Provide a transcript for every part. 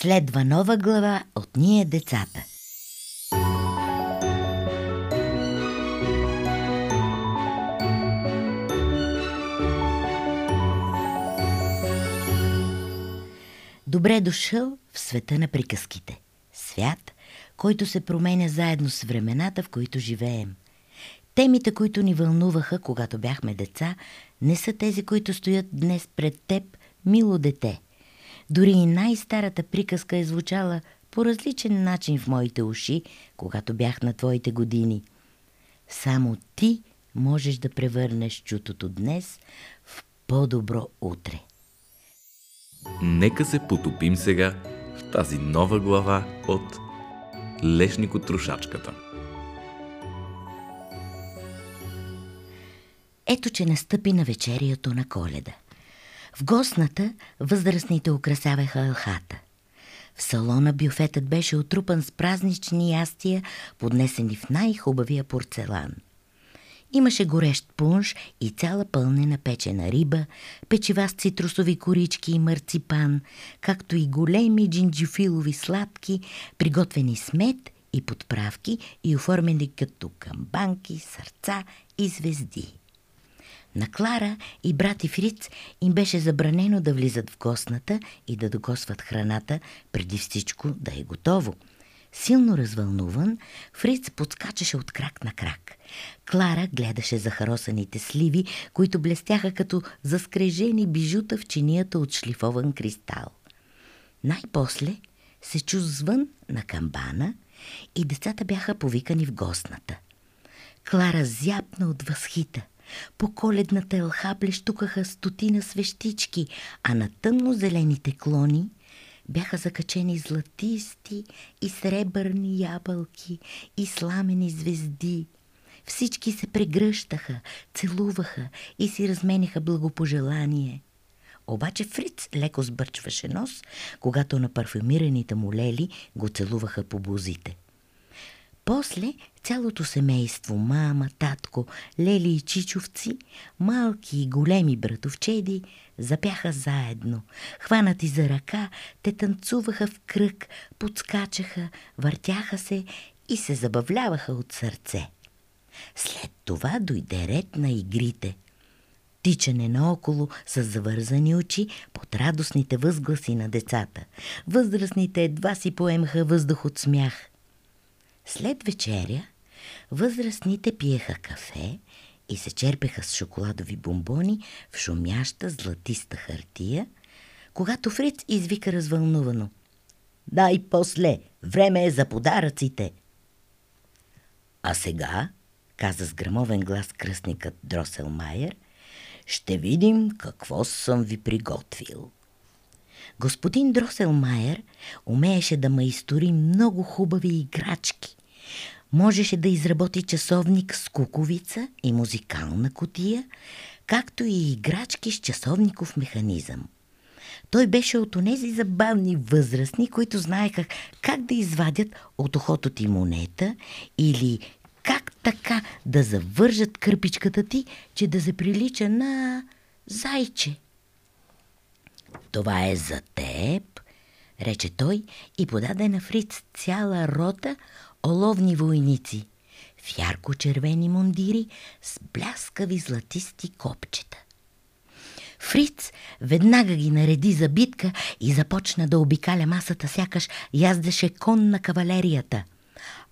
Следва нова глава от Ние децата. Добре дошъл в света на приказките. Свят, който се променя заедно с времената, в които живеем. Темите, които ни вълнуваха, когато бяхме деца, не са тези, които стоят днес пред теб, мило дете – дори и най-старата приказка е звучала по различен начин в моите уши, когато бях на твоите години. Само ти можеш да превърнеш чутото днес в по-добро утре. Нека се потопим сега в тази нова глава от Лешнико Трушачката. Ето, че настъпи на вечерието на коледа – в гостната възрастните украсяваха алхата. В салона бюфетът беше отрупан с празнични ястия, поднесени в най-хубавия порцелан. Имаше горещ пунш и цяла пълнена печена риба, печива с цитрусови корички и марципан, както и големи джинджифилови сладки, приготвени с мед и подправки и оформени като камбанки, сърца и звезди. На Клара и брати Фриц им беше забранено да влизат в гостната и да догосват храната, преди всичко да е готово. Силно развълнуван, Фриц подскачаше от крак на крак. Клара гледаше захаросаните сливи, които блестяха като заскрежени бижута в чинията от шлифован кристал. Най-после се чу звън на камбана и децата бяха повикани в гостната. Клара зяпна от възхита – по коледната елха блещукаха стотина свещички, а на тъмно-зелените клони бяха закачени златисти и сребърни ябълки и сламени звезди. Всички се прегръщаха, целуваха и си разменяха благопожелание. Обаче Фриц леко сбърчваше нос, когато на парфюмираните му лели го целуваха по бузите. После цялото семейство, мама, татко, лели и чичовци, малки и големи братовчеди, запяха заедно. Хванати за ръка, те танцуваха в кръг, подскачаха, въртяха се и се забавляваха от сърце. След това дойде ред на игрите. Тичане наоколо с завързани очи под радостните възгласи на децата. Възрастните едва си поемаха въздух от смях – след вечеря възрастните пиеха кафе и се черпеха с шоколадови бомбони в шумяща златиста хартия, когато Фриц извика развълнувано. Дай после, време е за подаръците. А сега, каза с грамовен глас кръстникът Дроселмайер, ще видим какво съм ви приготвил. Господин Дроселмайер умееше да майстори много хубави играчки. Можеше да изработи часовник с куковица и музикална котия, както и играчки с часовников механизъм. Той беше от онези забавни възрастни, които знаеха как да извадят от ухото ти монета или как така да завържат кърпичката ти, че да се прилича на зайче. Това е за теб, рече той и подаде на Фриц цяла рота оловни войници в ярко-червени мундири с бляскави златисти копчета. Фриц веднага ги нареди за битка и започна да обикаля масата, сякаш яздеше кон на кавалерията.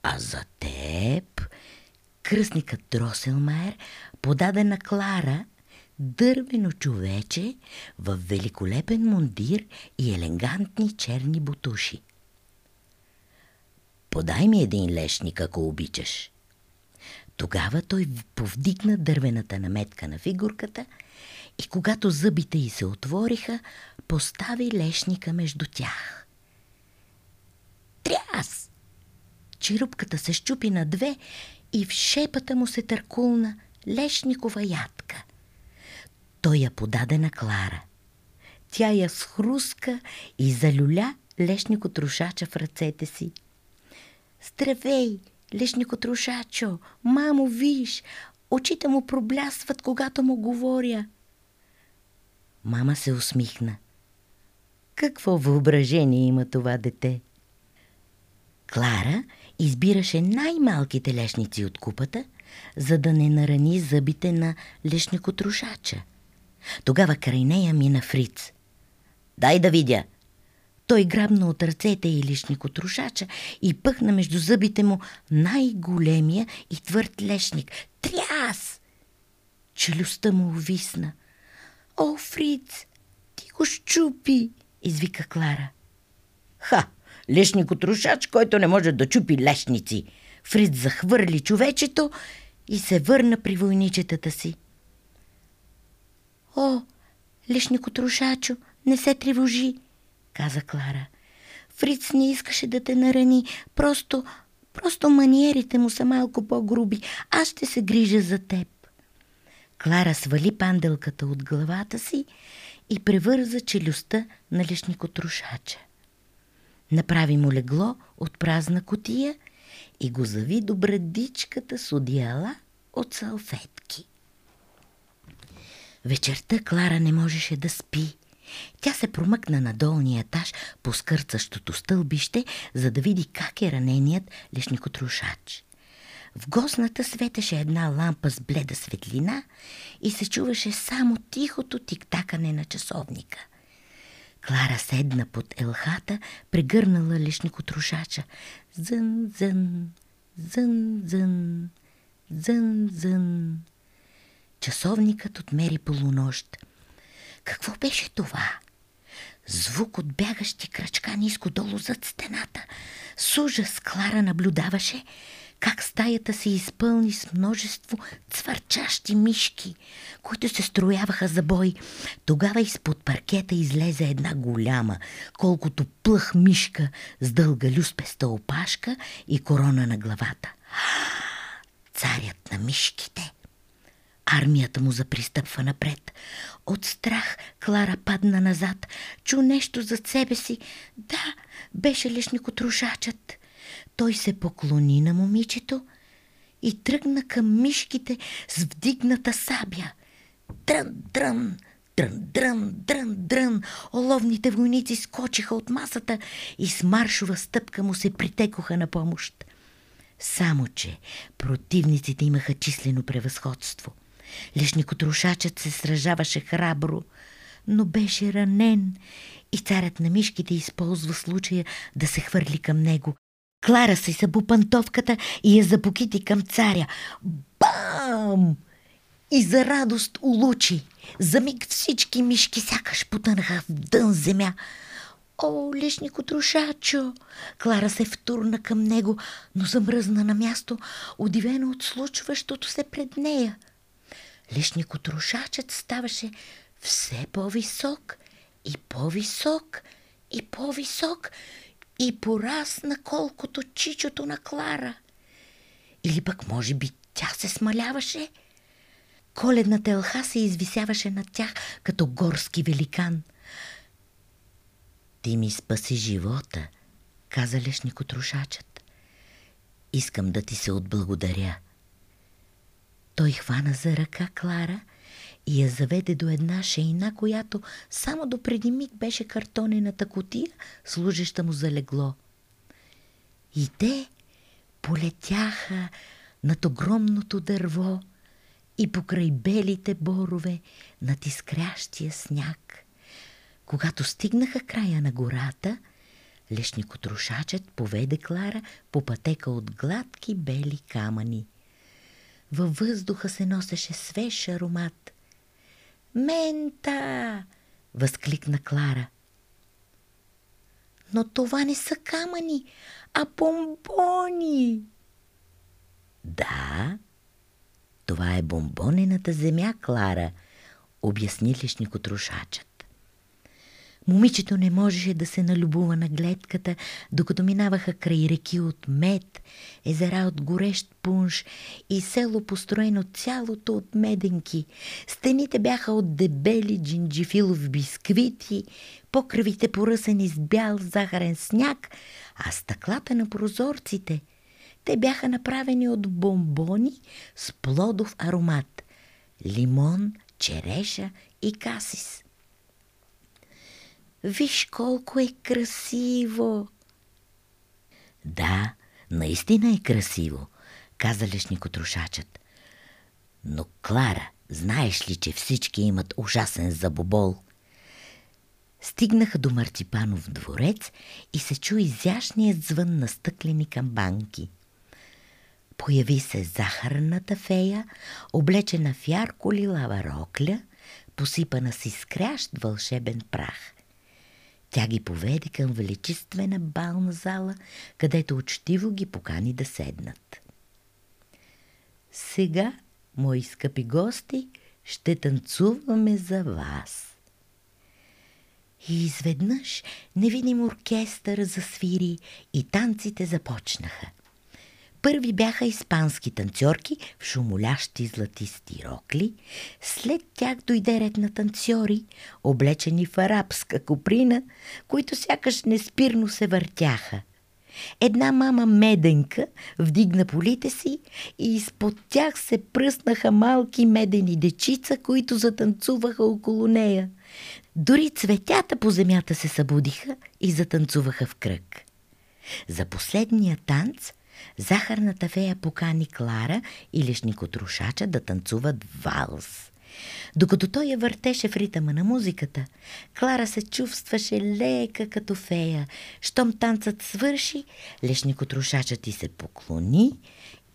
А за теб кръстникът Дроселмайер подаде на Клара дървено човече в великолепен мундир и елегантни черни бутуши. Подай ми един лешник, ако обичаш. Тогава той повдигна дървената наметка на фигурката и когато зъбите й се отвориха, постави лешника между тях. Тряс! Черупката се щупи на две и в шепата му се търкулна лешникова ядка. Той я подаде на Клара. Тя я схруска и залюля лешнико трошача в ръцете си. Здравей, лешнико трошачо! Мамо, виж! Очите му проблясват, когато му говоря. Мама се усмихна. Какво въображение има това дете? Клара избираше най-малките лешници от купата, за да не нарани зъбите на лешникотрошача. Тогава край нея мина Фриц. «Дай да видя!» Той грабна от ръцете и лишникотрошача и пъхна между зъбите му най-големия и твърд лешник. Тряс! Челюстта му увисна. О, Фриц, ти го щупи! извика Клара. Ха! Лешникотрошач, който не може да чупи лешници. Фриц захвърли човечето и се върна при войничетата си. О, лешникотрошачо, не се тревожи, каза Клара. Фриц не искаше да те нарани, просто, просто маниерите му са малко по-груби. Аз ще се грижа за теб. Клара свали панделката от главата си и превърза челюстта на лешникотрушача. Направи му легло от празна котия и го зави до брадичката с одеяла от салфетки. Вечерта Клара не можеше да спи. Тя се промъкна на долния етаж по скърцащото стълбище, за да види как е раненият лешникотрушач. В госната светеше една лампа с бледа светлина и се чуваше само тихото тиктакане на часовника. Клара седна под елхата, прегърнала лешникотрушача. Зън, зън, зън, зън, зън, зън. Часовникът отмери полунощ. Какво беше това? Звук от бягащи крачка ниско долу зад стената. С ужас Клара наблюдаваше как стаята се изпълни с множество цвърчащи мишки, които се строяваха за бой. Тогава изпод паркета излезе една голяма, колкото плъх мишка с дълга люспеста опашка и корона на главата. Царят на мишките! Армията му запристъпва напред. От страх Клара падна назад. Чу нещо зад себе си. Да, беше лишникотрушачът. Той се поклони на момичето и тръгна към мишките с вдигната сабя. Дрън, дрън, дрън, дрън, дрън, дрън. Оловните войници скочиха от масата и с маршова стъпка му се притекоха на помощ. Само, че противниците имаха числено превъзходство. Лишникотрушачът се сражаваше храбро, но беше ранен и царят на мишките използва случая да се хвърли към него. Клара се събу пантовката и я запокити към царя. Бам! И за радост улучи. За миг всички мишки сякаш потънаха в дън земя. О, лишнико трошачо! Клара се втурна към него, но замръзна на място, удивена от случващото се пред нея. Лишнико трошачът ставаше все по-висок и по-висок и по-висок и порасна колкото чичото на Клара. Или пък може би тя се смаляваше? Коледната елха се извисяваше над тях като горски великан. Ти ми спаси живота, каза лешникотрушачът. Искам да ти се отблагодаря. Той хвана за ръка Клара и я заведе до една шейна, която само до преди миг беше картонената котия, служеща му за легло. И те полетяха над огромното дърво и покрай белите борове над изкрящия сняг. Когато стигнаха края на гората, лешникотрушачът поведе Клара по пътека от гладки бели камъни. Във въздуха се носеше свеж аромат. Мента! възкликна Клара. Но това не са камъни, а бомбони. Да, това е бомбонената земя, Клара, обясни лишникотрошачът. Момичето не можеше да се налюбува на гледката, докато минаваха край реки от мед, езера от горещ пунш и село построено цялото от меденки. Стените бяха от дебели джинджифилов бисквити, покривите поръсени с бял захарен сняг, а стъклата на прозорците. Те бяха направени от бомбони с плодов аромат – лимон, череша и касис – Виж колко е красиво! Да, наистина е красиво, каза лешникотрошачът. Но, Клара, знаеш ли, че всички имат ужасен забобол? Стигнаха до Марципанов дворец и се чу изящният звън на стъклени камбанки. Появи се захарната фея, облечена в ярко лилава рокля, посипана с изкрящ вълшебен прах. Тя ги поведе към величествена бална зала, където учтиво ги покани да седнат. Сега, мои скъпи гости, ще танцуваме за вас. И изведнъж невидим оркестър засвири и танците започнаха. Първи бяха испански танцорки в шумолящи златисти рокли, след тях дойде ред на танцори, облечени в арабска коприна, които сякаш неспирно се въртяха. Една мама меденка вдигна полите си и изпод тях се пръснаха малки медени дечица, които затанцуваха около нея. Дори цветята по земята се събудиха и затанцуваха в кръг. За последния танц захарната фея покани Клара и лешникотрушача да танцуват валс. Докато той я въртеше в ритъма на музиката, Клара се чувстваше лека като фея. Щом танцът свърши, лешникотрушачът ти се поклони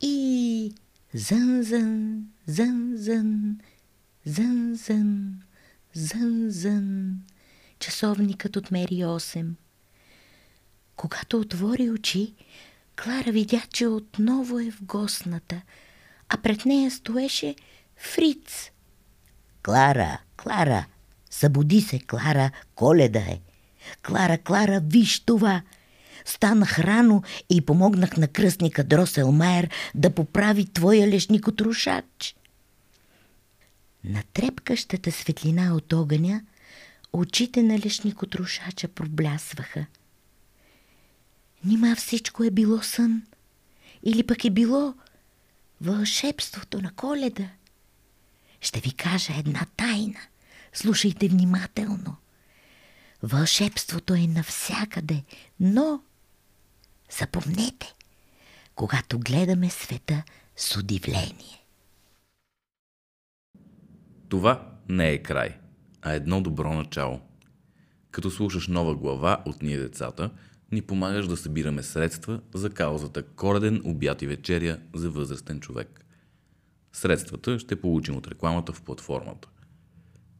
и... Зън-зън, зън-зън, зън-зън, зън-зън. Часовникът отмери 8. Когато отвори очи, Клара видя, че отново е в гостната, а пред нея стоеше Фриц. Клара, Клара, събуди се, Клара, коледа е. Клара, Клара, виж това. Станах рано и помогнах на кръстника Дроселмайер да поправи твоя лешникотрушач. На трепкащата светлина от огъня очите на лешникотрушача проблясваха – Нима всичко е било сън? Или пък е било вълшебството на коледа? Ще ви кажа една тайна. Слушайте внимателно. Вълшебството е навсякъде, но запомнете, когато гледаме света с удивление. Това не е край, а едно добро начало. Като слушаш нова глава от Ние децата – ни помагаш да събираме средства за каузата Кореден обяд и вечеря за възрастен човек. Средствата ще получим от рекламата в платформата.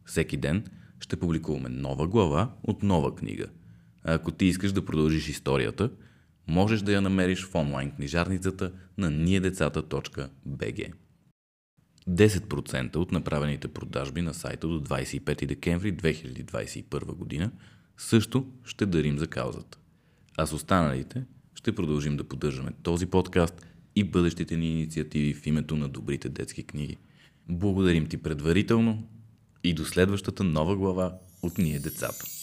Всеки ден ще публикуваме нова глава от нова книга. А ако ти искаш да продължиш историята, можеш да я намериш в онлайн книжарницата на ниедецата.bg. 10% от направените продажби на сайта до 25 декември 2021 година също ще дарим за каузата. А с останалите ще продължим да поддържаме този подкаст и бъдещите ни инициативи в името на добрите детски книги. Благодарим ти предварително и до следващата нова глава от Ние децата.